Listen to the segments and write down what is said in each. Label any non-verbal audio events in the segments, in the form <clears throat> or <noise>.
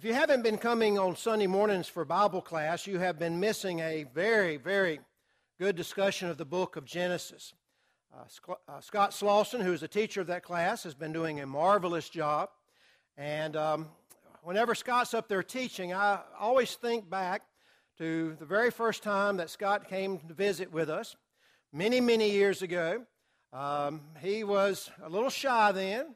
If you haven't been coming on Sunday mornings for Bible class, you have been missing a very, very good discussion of the book of Genesis. Uh, uh, Scott Slauson, who is a teacher of that class, has been doing a marvelous job. And um, whenever Scott's up there teaching, I always think back to the very first time that Scott came to visit with us, many, many years ago. Um, he was a little shy then.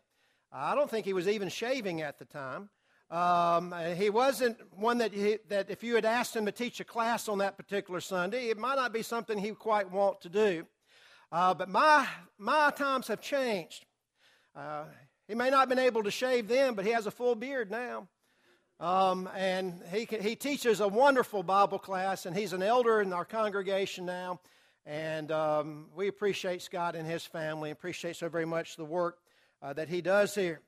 I don't think he was even shaving at the time. Um, he wasn't one that, he, that if you had asked him to teach a class on that particular Sunday, it might not be something he quite want to do. Uh, but my, my times have changed. Uh, he may not have been able to shave then, but he has a full beard now. Um, and he, he teaches a wonderful Bible class, and he's an elder in our congregation now. And um, we appreciate Scott and his family, appreciate so very much the work uh, that he does here.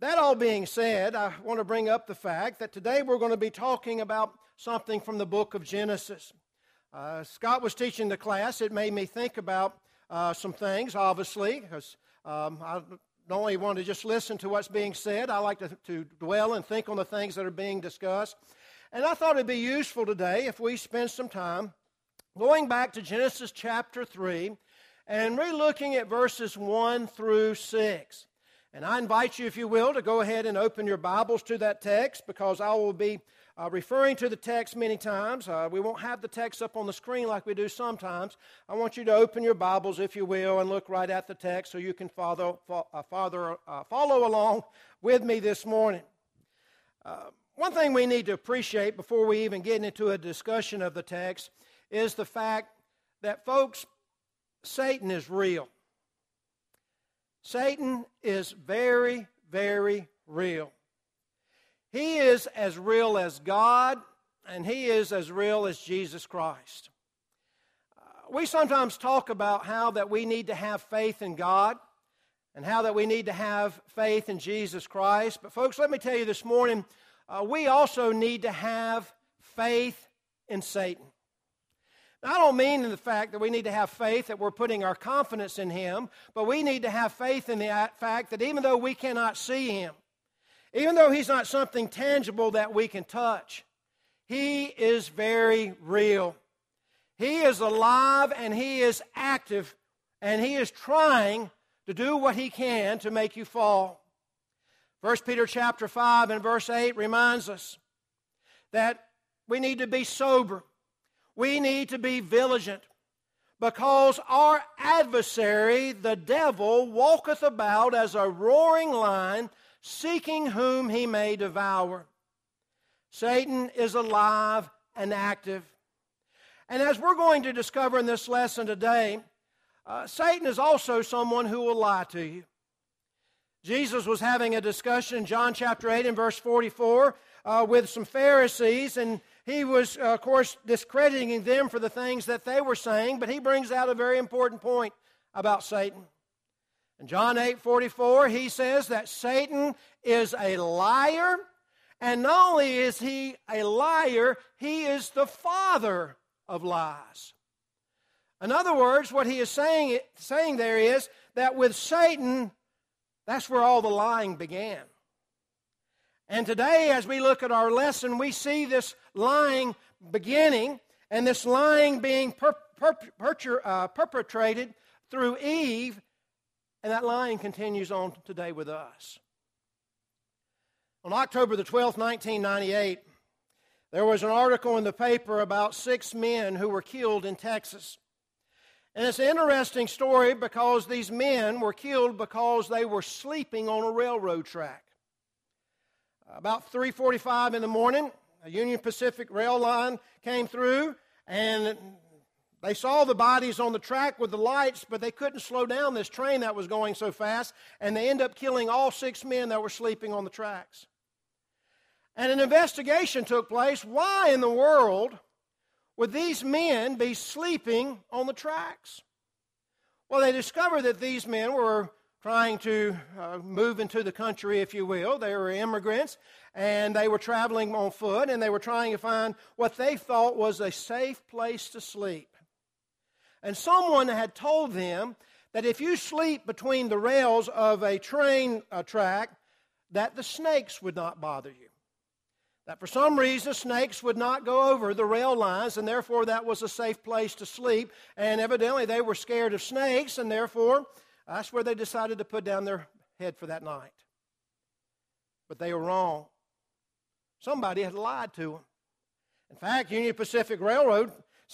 That all being said, I want to bring up the fact that today we're going to be talking about something from the book of Genesis. Uh, Scott was teaching the class. It made me think about uh, some things, obviously, because um, I don't only want to just listen to what's being said, I like to, to dwell and think on the things that are being discussed. And I thought it'd be useful today if we spend some time going back to Genesis chapter 3 and re looking at verses 1 through 6. And I invite you, if you will, to go ahead and open your Bibles to that text because I will be uh, referring to the text many times. Uh, we won't have the text up on the screen like we do sometimes. I want you to open your Bibles, if you will, and look right at the text so you can follow, uh, uh, follow along with me this morning. Uh, one thing we need to appreciate before we even get into a discussion of the text is the fact that, folks, Satan is real. Satan is very, very real. He is as real as God, and he is as real as Jesus Christ. Uh, we sometimes talk about how that we need to have faith in God and how that we need to have faith in Jesus Christ. But, folks, let me tell you this morning, uh, we also need to have faith in Satan. I don't mean in the fact that we need to have faith that we're putting our confidence in Him, but we need to have faith in the fact that even though we cannot see Him, even though He's not something tangible that we can touch, He is very real. He is alive and He is active and He is trying to do what He can to make you fall. 1 Peter chapter 5 and verse 8 reminds us that we need to be sober we need to be vigilant because our adversary, the devil, walketh about as a roaring lion, seeking whom he may devour. Satan is alive and active. And as we're going to discover in this lesson today, uh, Satan is also someone who will lie to you. Jesus was having a discussion in John chapter 8 and verse 44 uh, with some Pharisees, and he was, uh, of course, discrediting them for the things that they were saying, but he brings out a very important point about Satan. In John 8 44, he says that Satan is a liar, and not only is he a liar, he is the father of lies. In other words, what he is saying, saying there is that with Satan, that's where all the lying began. And today, as we look at our lesson, we see this lying beginning and this lying being per, per, per, uh, perpetrated through Eve, and that lying continues on today with us. On October the 12th, 1998, there was an article in the paper about six men who were killed in Texas. And it's an interesting story because these men were killed because they were sleeping on a railroad track. About 3:45 in the morning, Union Pacific rail line came through and they saw the bodies on the track with the lights, but they couldn't slow down this train that was going so fast, and they end up killing all six men that were sleeping on the tracks. And an investigation took place. Why in the world would these men be sleeping on the tracks? Well, they discovered that these men were trying to uh, move into the country, if you will. They were immigrants and they were traveling on foot and they were trying to find what they thought was a safe place to sleep. And someone had told them that if you sleep between the rails of a train uh, track, that the snakes would not bother you. That for some reason snakes would not go over the rail lines, and therefore that was a safe place to sleep. And evidently they were scared of snakes, and therefore that's where they decided to put down their head for that night. But they were wrong. Somebody had lied to them. In fact, Union Pacific Railroad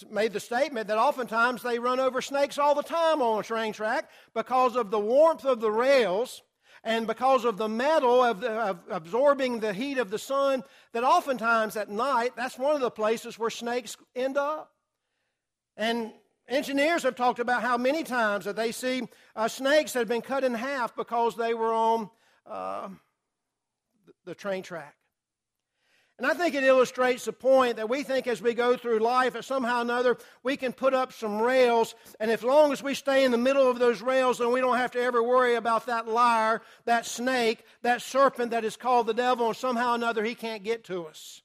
made the statement that oftentimes they run over snakes all the time on a train track because of the warmth of the rails and because of the metal of, the, of, absorbing the heat of the sun, that oftentimes at night, that's one of the places where snakes end up. And engineers have talked about how many times that they see uh, snakes that have been cut in half because they were on uh, the train track. And I think it illustrates the point that we think as we go through life that somehow or another we can put up some rails, and as long as we stay in the middle of those rails, then we don't have to ever worry about that liar, that snake, that serpent that is called the devil, and somehow or another he can't get to us.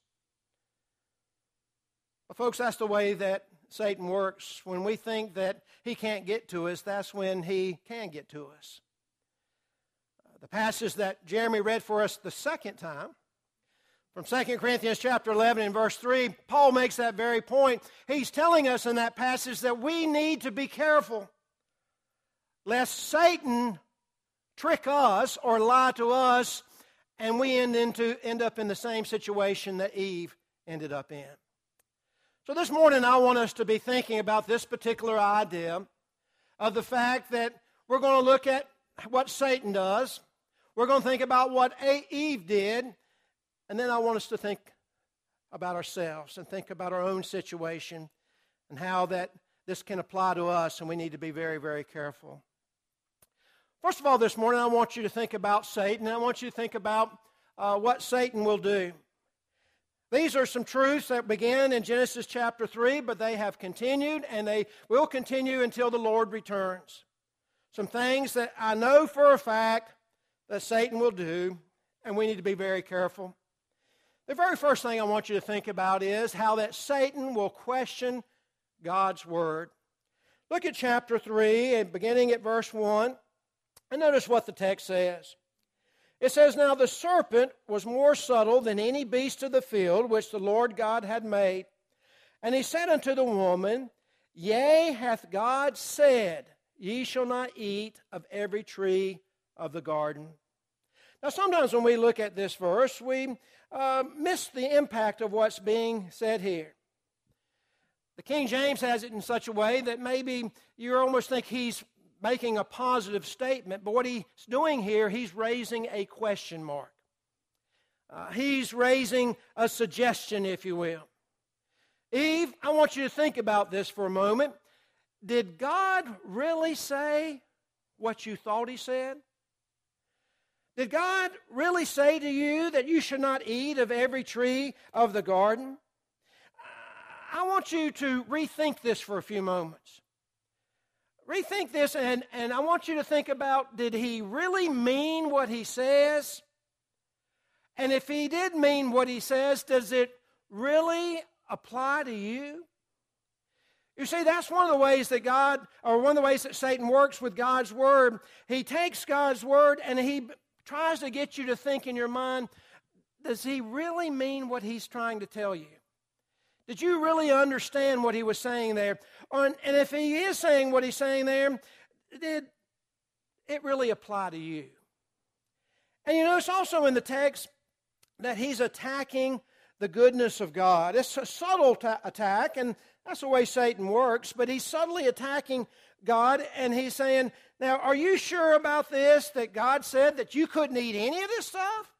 But folks, that's the way that Satan works. When we think that he can't get to us, that's when he can get to us. Uh, the passage that Jeremy read for us the second time from 2 Corinthians chapter 11 and verse 3, Paul makes that very point. He's telling us in that passage that we need to be careful lest Satan trick us or lie to us and we end, into, end up in the same situation that Eve ended up in. So this morning I want us to be thinking about this particular idea of the fact that we're going to look at what Satan does. We're going to think about what Eve did and then I want us to think about ourselves and think about our own situation and how that this can apply to us, and we need to be very, very careful. First of all, this morning, I want you to think about Satan. I want you to think about uh, what Satan will do. These are some truths that began in Genesis chapter 3, but they have continued and they will continue until the Lord returns. Some things that I know for a fact that Satan will do, and we need to be very careful. The very first thing I want you to think about is how that Satan will question God's word. Look at chapter 3 and beginning at verse 1, and notice what the text says. It says, Now the serpent was more subtle than any beast of the field which the Lord God had made. And he said unto the woman, Yea, hath God said, Ye shall not eat of every tree of the garden. Now, sometimes when we look at this verse, we uh, miss the impact of what's being said here. The King James has it in such a way that maybe you almost think he's making a positive statement, but what he's doing here, he's raising a question mark. Uh, he's raising a suggestion, if you will. Eve, I want you to think about this for a moment. Did God really say what you thought he said? Did God really say to you that you should not eat of every tree of the garden? I want you to rethink this for a few moments. Rethink this, and, and I want you to think about did he really mean what he says? And if he did mean what he says, does it really apply to you? You see, that's one of the ways that God, or one of the ways that Satan works with God's Word. He takes God's Word and he tries to get you to think in your mind does he really mean what he's trying to tell you? Did you really understand what he was saying there? and if he is saying what he's saying there, did it really apply to you? And you notice also in the text that he's attacking the goodness of God. It's a subtle ta- attack, and that's the way Satan works, but he's subtly attacking God, and he's saying, Now, are you sure about this that God said that you couldn't eat any of this stuff?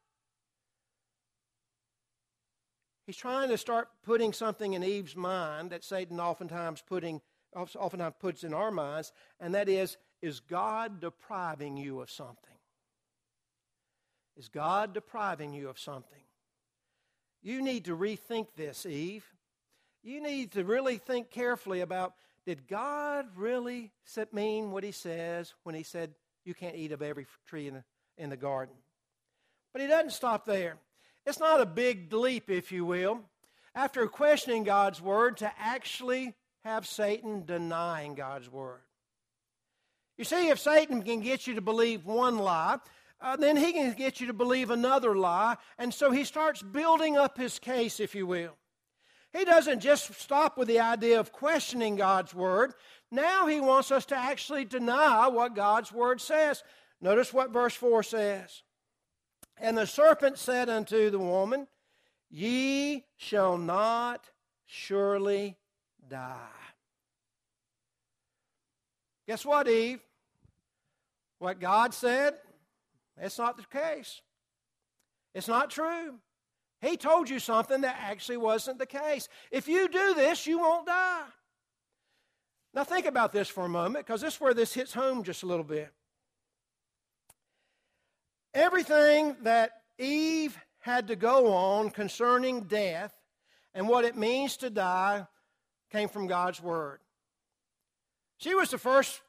He's trying to start putting something in Eve's mind that Satan oftentimes putting oftentimes puts in our minds, and that is, is God depriving you of something? Is God depriving you of something? You need to rethink this, Eve. You need to really think carefully about did God really mean what he says when he said you can't eat of every tree in the, in the garden? But he doesn't stop there. It's not a big leap, if you will, after questioning God's word to actually have Satan denying God's word. You see, if Satan can get you to believe one lie, uh, then he can get you to believe another lie. And so he starts building up his case, if you will. He doesn't just stop with the idea of questioning God's word. Now he wants us to actually deny what God's word says. Notice what verse 4 says. And the serpent said unto the woman, Ye shall not surely die. Guess what, Eve? What God said, that's not the case. It's not true. He told you something that actually wasn't the case. If you do this, you won't die. Now, think about this for a moment because this is where this hits home just a little bit. Everything that Eve had to go on concerning death and what it means to die came from God's Word. She was the first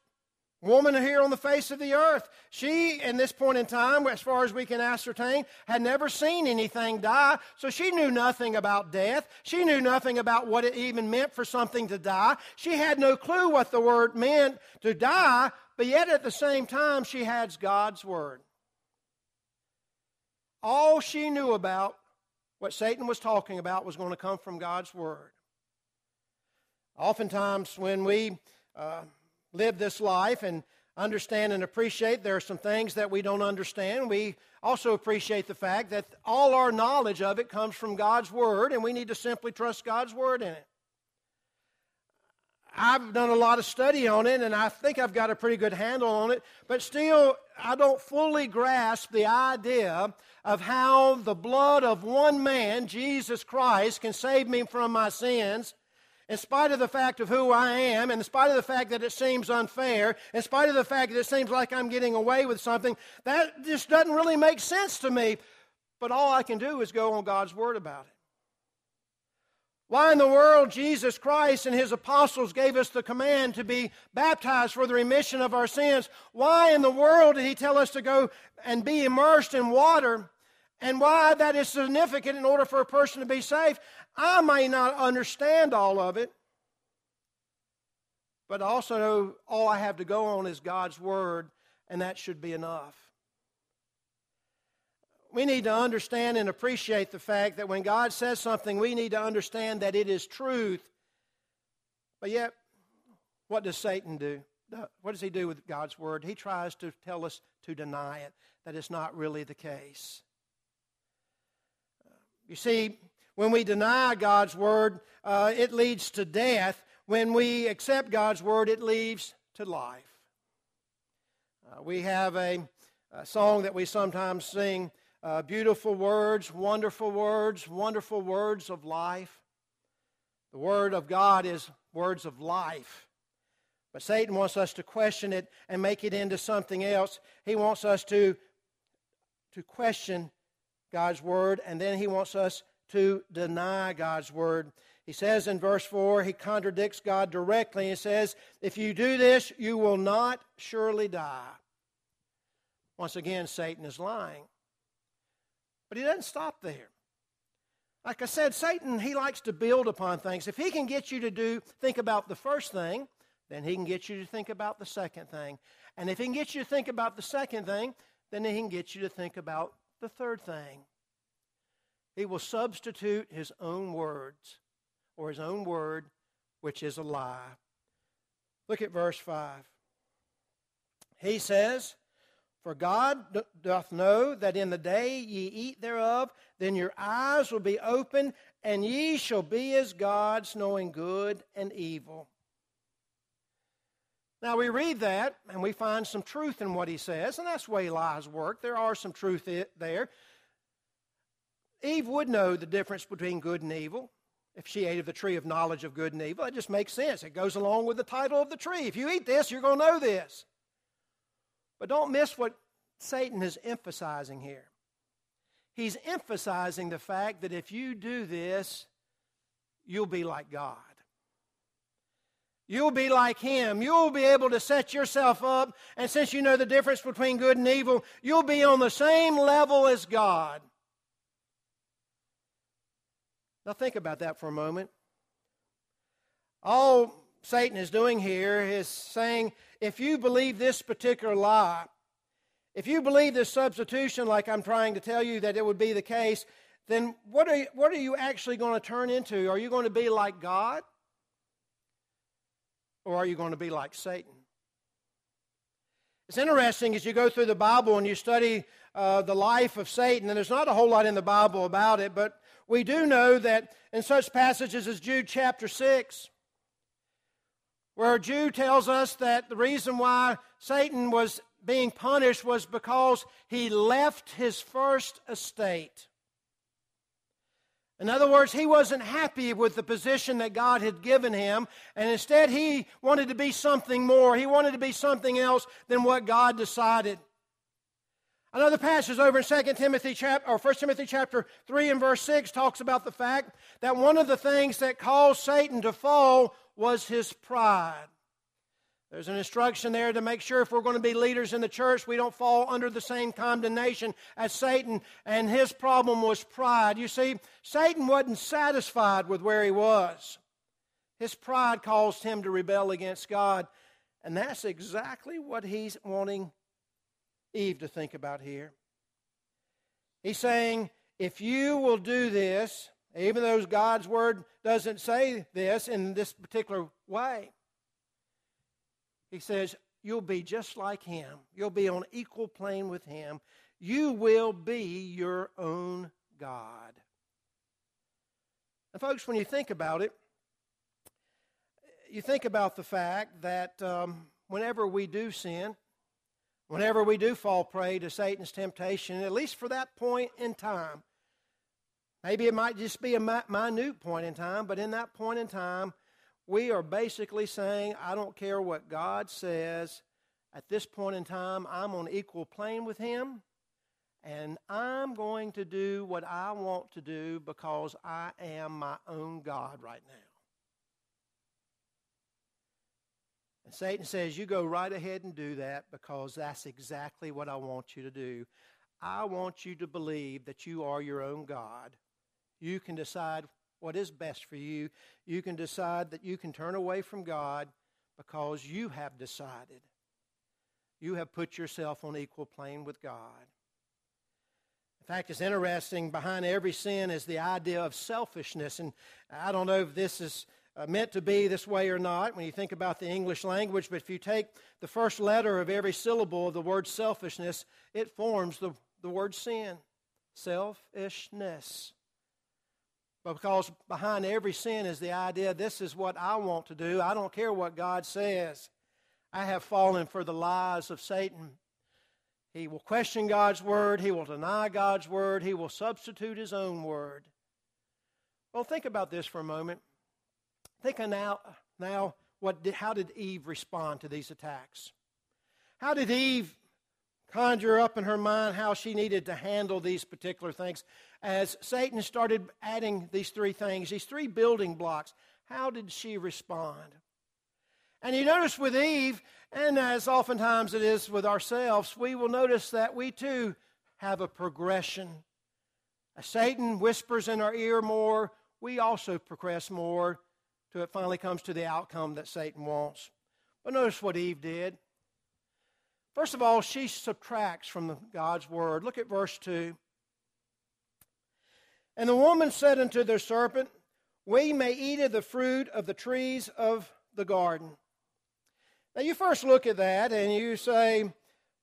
woman here on the face of the earth. She, in this point in time, as far as we can ascertain, had never seen anything die, so she knew nothing about death. She knew nothing about what it even meant for something to die. She had no clue what the word meant to die, but yet at the same time, she had God's word. All she knew about what Satan was talking about was going to come from God's word. Oftentimes, when we uh, live this life and understand and appreciate there are some things that we don't understand. We also appreciate the fact that all our knowledge of it comes from God's Word, and we need to simply trust God's Word in it. I've done a lot of study on it, and I think I've got a pretty good handle on it, but still, I don't fully grasp the idea of how the blood of one man, Jesus Christ, can save me from my sins in spite of the fact of who I am, in spite of the fact that it seems unfair, in spite of the fact that it seems like I'm getting away with something, that just doesn't really make sense to me. But all I can do is go on God's Word about it. Why in the world Jesus Christ and his apostles gave us the command to be baptized for the remission of our sins? Why in the world did he tell us to go and be immersed in water? And why that is significant in order for a person to be saved? I may not understand all of it, but also know all I have to go on is God's Word, and that should be enough. We need to understand and appreciate the fact that when God says something, we need to understand that it is truth. But yet, what does Satan do? What does he do with God's Word? He tries to tell us to deny it, that it's not really the case. You see, when we deny God's word, uh, it leads to death. When we accept God's word, it leads to life. Uh, we have a, a, song that we sometimes sing uh, beautiful words, wonderful words, wonderful words of life. The word of God is words of life. But Satan wants us to question it and make it into something else. He wants us to, to question God's word, and then he wants us to deny God's word. He says in verse 4, he contradicts God directly. He says, If you do this, you will not surely die. Once again, Satan is lying. But he doesn't stop there. Like I said, Satan, he likes to build upon things. If he can get you to do think about the first thing, then he can get you to think about the second thing. And if he can get you to think about the second thing, then he can get you to think about the third thing. He will substitute his own words or his own word, which is a lie. Look at verse 5. He says, For God doth know that in the day ye eat thereof, then your eyes will be open, and ye shall be as gods, knowing good and evil. Now we read that and we find some truth in what he says, and that's the way lies work. There are some truth there. Eve would know the difference between good and evil if she ate of the tree of knowledge of good and evil. It just makes sense. It goes along with the title of the tree. If you eat this, you're going to know this. But don't miss what Satan is emphasizing here. He's emphasizing the fact that if you do this, you'll be like God. You'll be like him. You'll be able to set yourself up, and since you know the difference between good and evil, you'll be on the same level as God. Now, think about that for a moment. All Satan is doing here is saying if you believe this particular lie, If you believe this substitution, like I'm trying to tell you that it would be the case, then what are you, what are you actually going to turn into? Are you going to be like God? Or are you going to be like Satan? It's interesting as you go through the Bible and you study uh, the life of Satan, and there's not a whole lot in the Bible about it, but we do know that in such passages as Jude chapter 6, where Jude tells us that the reason why Satan was being punished was because he left his first estate. In other words, he wasn't happy with the position that God had given him, and instead he wanted to be something more. He wanted to be something else than what God decided. Another passage over in 2 Timothy chapter, or 1 Timothy chapter 3 and verse 6 talks about the fact that one of the things that caused Satan to fall was his pride. There's an instruction there to make sure if we're going to be leaders in the church, we don't fall under the same condemnation as Satan, and his problem was pride. You see, Satan wasn't satisfied with where he was. His pride caused him to rebel against God, and that's exactly what he's wanting Eve to think about here. He's saying, if you will do this, even though God's word doesn't say this in this particular way, he says, You'll be just like him. You'll be on equal plane with him. You will be your own God. And, folks, when you think about it, you think about the fact that um, whenever we do sin, whenever we do fall prey to Satan's temptation, at least for that point in time, maybe it might just be a minute point in time, but in that point in time, we are basically saying, I don't care what God says. At this point in time, I'm on equal plane with Him, and I'm going to do what I want to do because I am my own God right now. And Satan says, You go right ahead and do that because that's exactly what I want you to do. I want you to believe that you are your own God. You can decide what is best for you. You can decide that you can turn away from God because you have decided. You have put yourself on equal plane with God. In fact, it's interesting, behind every sin is the idea of selfishness. And I don't know if this is uh, meant to be this way or not when you think about the English language, but if you take the first letter of every syllable of the word selfishness, it forms the, the word sin. Selfishness. But because behind every sin is the idea this is what I want to do. I don't care what God says. I have fallen for the lies of Satan. He will question God's word. He will deny God's word. He will substitute his own word. Well, think about this for a moment. Think now, now what did, how did Eve respond to these attacks? How did Eve conjure up in her mind how she needed to handle these particular things. As Satan started adding these three things, these three building blocks, how did she respond? And you notice with Eve, and as oftentimes it is with ourselves, we will notice that we too have a progression. As Satan whispers in our ear more, we also progress more till it finally comes to the outcome that Satan wants. But notice what Eve did. First of all, she subtracts from God's word. Look at verse 2. And the woman said unto the serpent, We may eat of the fruit of the trees of the garden. Now, you first look at that and you say,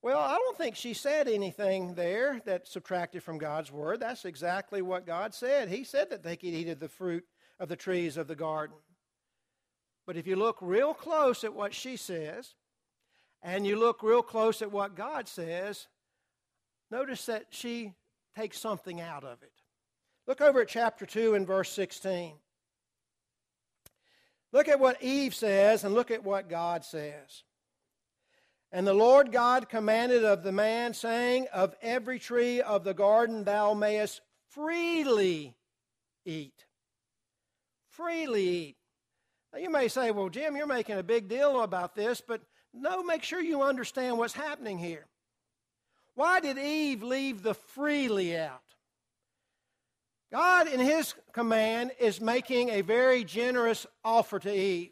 Well, I don't think she said anything there that subtracted from God's word. That's exactly what God said. He said that they could eat of the fruit of the trees of the garden. But if you look real close at what she says, and you look real close at what God says, notice that she takes something out of it. Look over at chapter 2 and verse 16. Look at what Eve says and look at what God says. And the Lord God commanded of the man, saying, Of every tree of the garden thou mayest freely eat. Freely eat. Now you may say, Well, Jim, you're making a big deal about this, but no, make sure you understand what's happening here. Why did Eve leave the freely out? God, in His command, is making a very generous offer to Eve.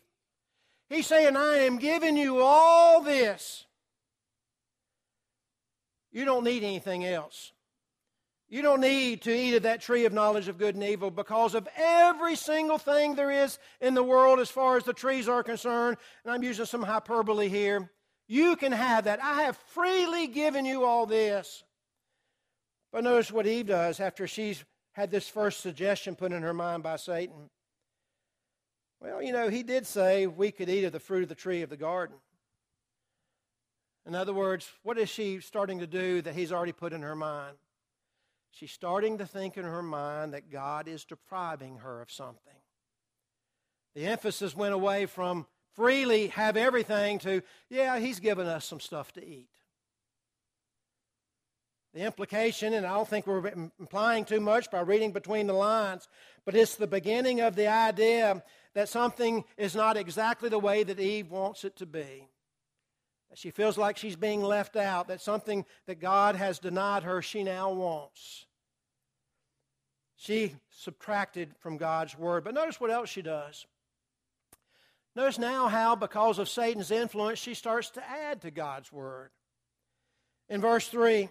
He's saying, I am giving you all this. You don't need anything else. You don't need to eat of that tree of knowledge of good and evil because of every single thing there is in the world as far as the trees are concerned. And I'm using some hyperbole here. You can have that. I have freely given you all this. But notice what Eve does after she's had this first suggestion put in her mind by Satan. Well, you know, he did say we could eat of the fruit of the tree of the garden. In other words, what is she starting to do that he's already put in her mind? She's starting to think in her mind that God is depriving her of something. The emphasis went away from freely have everything to, yeah, he's given us some stuff to eat. The implication, and I don't think we're implying too much by reading between the lines, but it's the beginning of the idea that something is not exactly the way that Eve wants it to be. That she feels like she's being left out, that something that God has denied her, she now wants. She subtracted from God's word. But notice what else she does. Notice now how, because of Satan's influence, she starts to add to God's word. In verse 3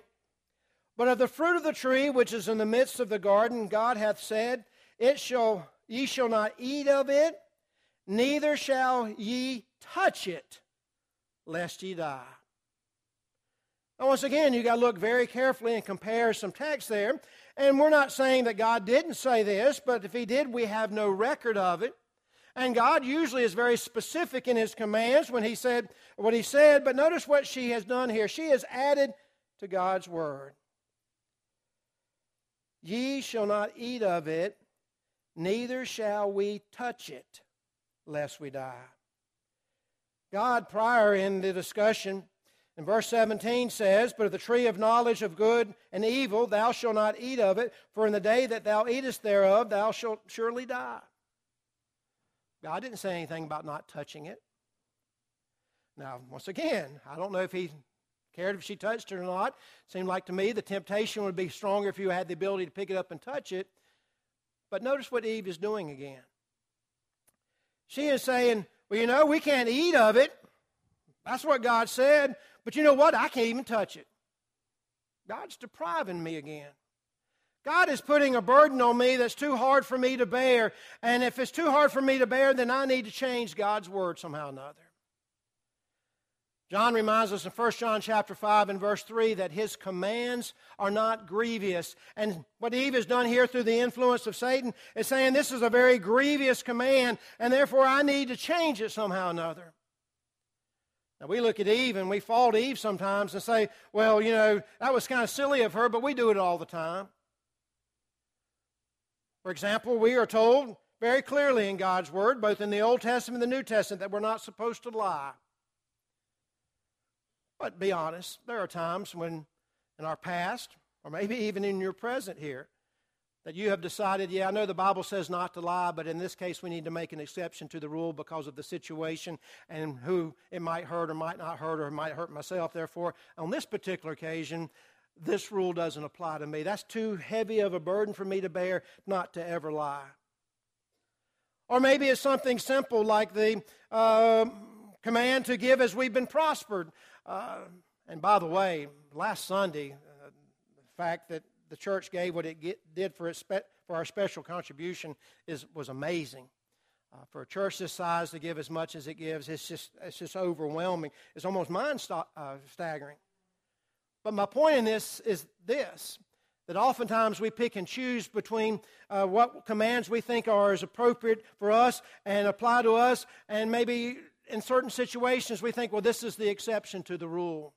But of the fruit of the tree which is in the midst of the garden, God hath said, It shall ye shall not eat of it, neither shall ye touch it lest ye die. Now, once again, you got to look very carefully and compare some text there. And we're not saying that God didn't say this, but if He did, we have no record of it. And God usually is very specific in His commands when He said what He said. But notice what she has done here. She has added to God's word. Ye shall not eat of it, neither shall we touch it, lest we die. God, prior in the discussion, in verse 17 says, But of the tree of knowledge of good and evil thou shalt not eat of it, for in the day that thou eatest thereof thou shalt surely die. God didn't say anything about not touching it. Now, once again, I don't know if he cared if she touched it or not. Seemed like to me the temptation would be stronger if you had the ability to pick it up and touch it. But notice what Eve is doing again. She is saying, well, you know, we can't eat of it. That's what God said. But you know what? I can't even touch it. God's depriving me again. God is putting a burden on me that's too hard for me to bear. And if it's too hard for me to bear, then I need to change God's word somehow or another. John reminds us in 1 John chapter 5 and verse 3 that his commands are not grievous. And what Eve has done here through the influence of Satan is saying this is a very grievous command, and therefore I need to change it somehow or another. Now, we look at Eve and we fault Eve sometimes and say, well, you know, that was kind of silly of her, but we do it all the time. For example, we are told very clearly in God's Word, both in the Old Testament and the New Testament, that we're not supposed to lie. But be honest, there are times when in our past, or maybe even in your present here, that you have decided, yeah, I know the Bible says not to lie, but in this case we need to make an exception to the rule because of the situation and who it might hurt or might not hurt or might hurt myself. Therefore, on this particular occasion, this rule doesn't apply to me. That's too heavy of a burden for me to bear not to ever lie. Or maybe it's something simple like the uh, command to give as we've been prospered. Uh, and by the way, last Sunday, uh, the fact that the church gave what it get, did for, its spe- for our special contribution is, was amazing. Uh, for a church this size to give as much as it gives, it's just, it's just overwhelming. It's almost mind st- uh, staggering. But my point in this is this that oftentimes we pick and choose between uh, what commands we think are as appropriate for us and apply to us, and maybe in certain situations, we think, well, this is the exception to the rule.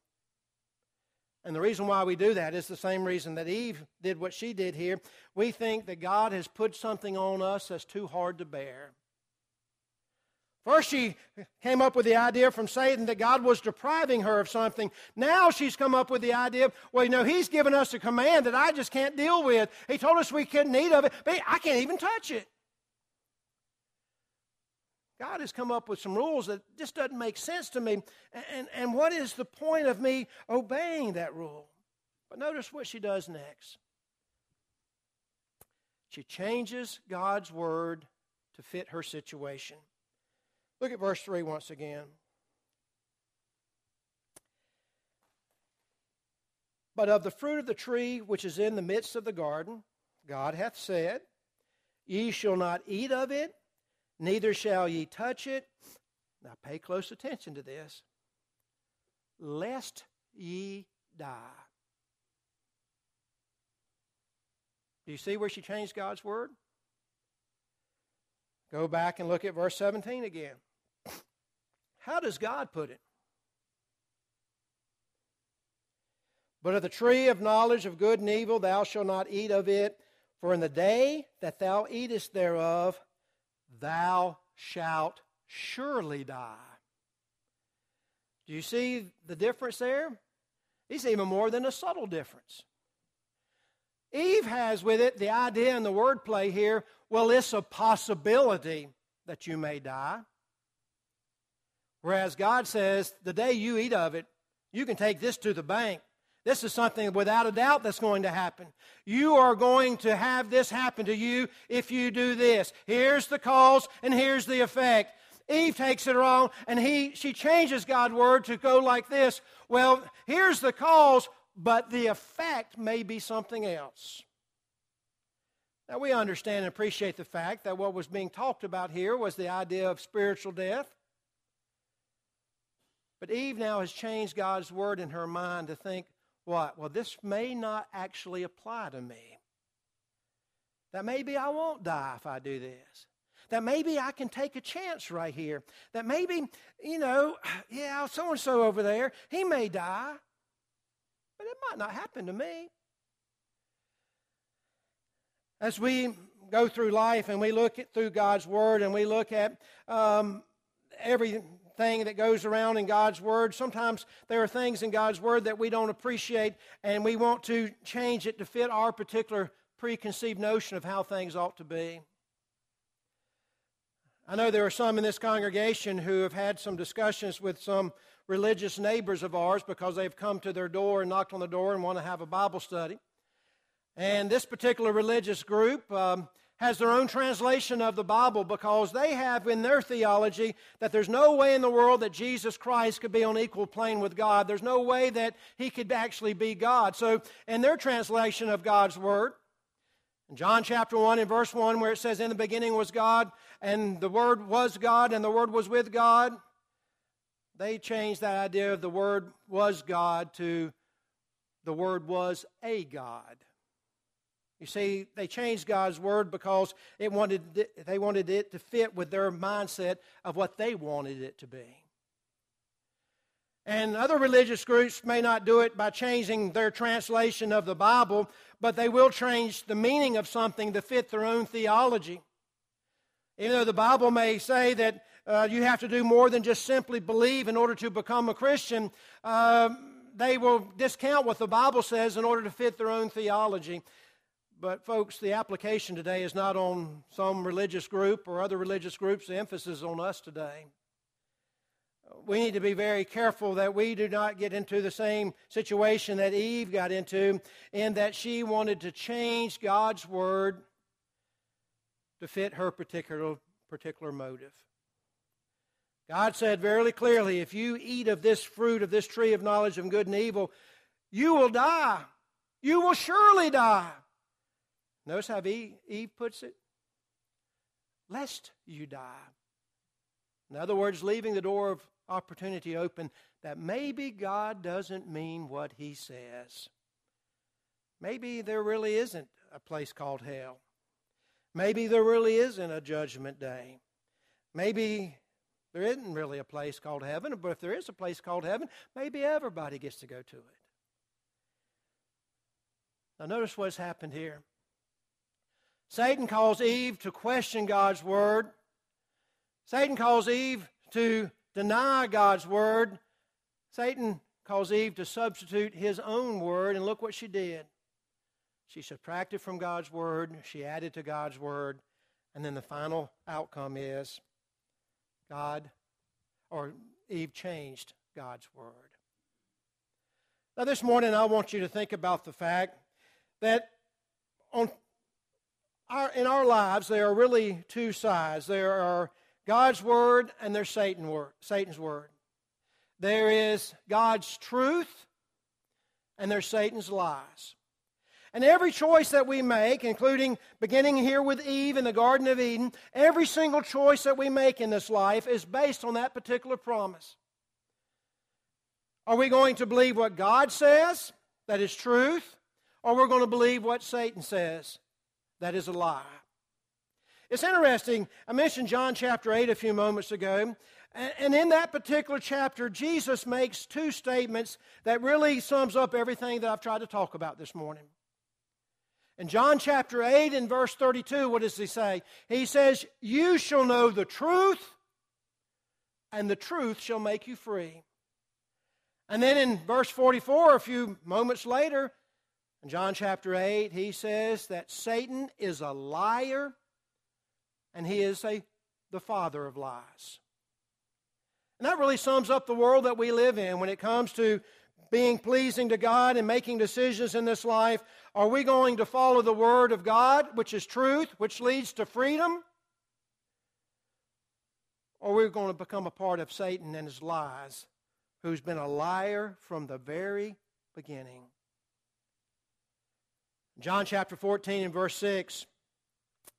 And the reason why we do that is the same reason that Eve did what she did here. We think that God has put something on us that's too hard to bear. First, she came up with the idea from Satan that God was depriving her of something. Now she's come up with the idea, well, you know, He's given us a command that I just can't deal with. He told us we couldn't eat of it, but I can't even touch it. God has come up with some rules that just doesn't make sense to me. And, and what is the point of me obeying that rule? But notice what she does next. She changes God's word to fit her situation. Look at verse 3 once again. But of the fruit of the tree which is in the midst of the garden, God hath said, Ye shall not eat of it, neither shall ye touch it. Now pay close attention to this. Lest ye die. Do you see where she changed God's word? Go back and look at verse 17 again. <clears throat> How does God put it? But of the tree of knowledge of good and evil thou shalt not eat of it, for in the day that thou eatest thereof, thou shalt surely die. Do you see the difference there? It's even more than a subtle difference. Eve has with it the idea and the wordplay here well, it's a possibility that you may die. Whereas God says, the day you eat of it, you can take this to the bank. This is something without a doubt that's going to happen. You are going to have this happen to you if you do this. Here's the cause and here's the effect. Eve takes it wrong and he she changes God's word to go like this. Well, here's the cause, but the effect may be something else. Now, we understand and appreciate the fact that what was being talked about here was the idea of spiritual death. But Eve now has changed God's word in her mind to think, what? Well, this may not actually apply to me. That maybe I won't die if I do this. That maybe I can take a chance right here. That maybe, you know, <sighs> yeah, so and so over there, he may die, but it might not happen to me. As we go through life and we look at, through God's Word and we look at um, everything that goes around in God's Word, sometimes there are things in God's Word that we don't appreciate and we want to change it to fit our particular preconceived notion of how things ought to be. I know there are some in this congregation who have had some discussions with some religious neighbors of ours because they've come to their door and knocked on the door and want to have a Bible study. And this particular religious group um, has their own translation of the Bible because they have in their theology that there's no way in the world that Jesus Christ could be on equal plane with God. There's no way that he could actually be God. So, in their translation of God's Word, in John chapter 1 in verse 1, where it says, In the beginning was God, and the Word was God, and the Word was with God, they changed that idea of the Word was God to the Word was a God. You see, they changed God's word because it wanted, they wanted it to fit with their mindset of what they wanted it to be. And other religious groups may not do it by changing their translation of the Bible, but they will change the meaning of something to fit their own theology. Even though the Bible may say that uh, you have to do more than just simply believe in order to become a Christian, uh, they will discount what the Bible says in order to fit their own theology. But, folks, the application today is not on some religious group or other religious groups. The emphasis is on us today. We need to be very careful that we do not get into the same situation that Eve got into, in that she wanted to change God's word to fit her particular, particular motive. God said very clearly if you eat of this fruit of this tree of knowledge of good and evil, you will die. You will surely die. Notice how Eve puts it? Lest you die. In other words, leaving the door of opportunity open that maybe God doesn't mean what he says. Maybe there really isn't a place called hell. Maybe there really isn't a judgment day. Maybe there isn't really a place called heaven, but if there is a place called heaven, maybe everybody gets to go to it. Now, notice what's happened here. Satan calls Eve to question God's word. Satan calls Eve to deny God's word. Satan calls Eve to substitute his own word, and look what she did. She subtracted from God's word, she added to God's word, and then the final outcome is God, or Eve changed God's word. Now, this morning, I want you to think about the fact that on our, in our lives, there are really two sides. There are God's Word and there's Satan word, Satan's Word. There is God's truth and there's Satan's lies. And every choice that we make, including beginning here with Eve in the Garden of Eden, every single choice that we make in this life is based on that particular promise. Are we going to believe what God says, that is truth, or we're going to believe what Satan says, that is a lie? It's interesting. I mentioned John chapter 8 a few moments ago. And in that particular chapter, Jesus makes two statements that really sums up everything that I've tried to talk about this morning. In John chapter 8 and verse 32, what does he say? He says, You shall know the truth, and the truth shall make you free. And then in verse 44, a few moments later, in John chapter 8, he says that Satan is a liar and he is a, the father of lies. And that really sums up the world that we live in when it comes to being pleasing to God and making decisions in this life. Are we going to follow the Word of God, which is truth, which leads to freedom? Or we're we going to become a part of Satan and his lies, who's been a liar from the very beginning. John chapter 14 and verse 6,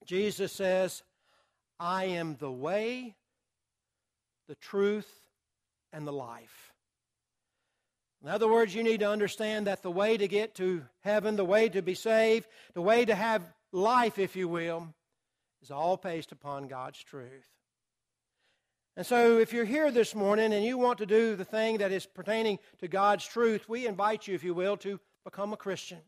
Jesus says, I am the way, the truth, and the life. In other words, you need to understand that the way to get to heaven, the way to be saved, the way to have life, if you will, is all based upon God's truth. And so, if you're here this morning and you want to do the thing that is pertaining to God's truth, we invite you, if you will, to become a Christian.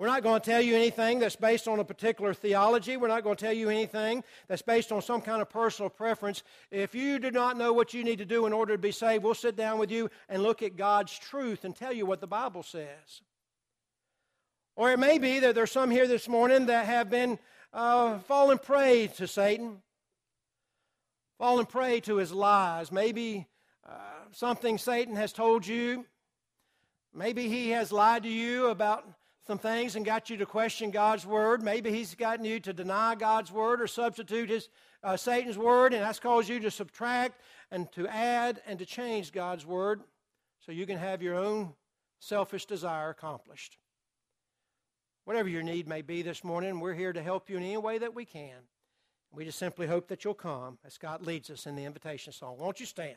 We're not going to tell you anything that's based on a particular theology. We're not going to tell you anything that's based on some kind of personal preference. If you do not know what you need to do in order to be saved, we'll sit down with you and look at God's truth and tell you what the Bible says. Or it may be that there's some here this morning that have been uh, fallen prey to Satan, fallen prey to his lies. Maybe uh, something Satan has told you. Maybe he has lied to you about some things and got you to question God's word. Maybe he's gotten you to deny God's word or substitute his uh, Satan's word, and that's caused you to subtract and to add and to change God's word so you can have your own selfish desire accomplished. Whatever your need may be this morning, we're here to help you in any way that we can. We just simply hope that you'll come as Scott leads us in the invitation song. Won't you stand?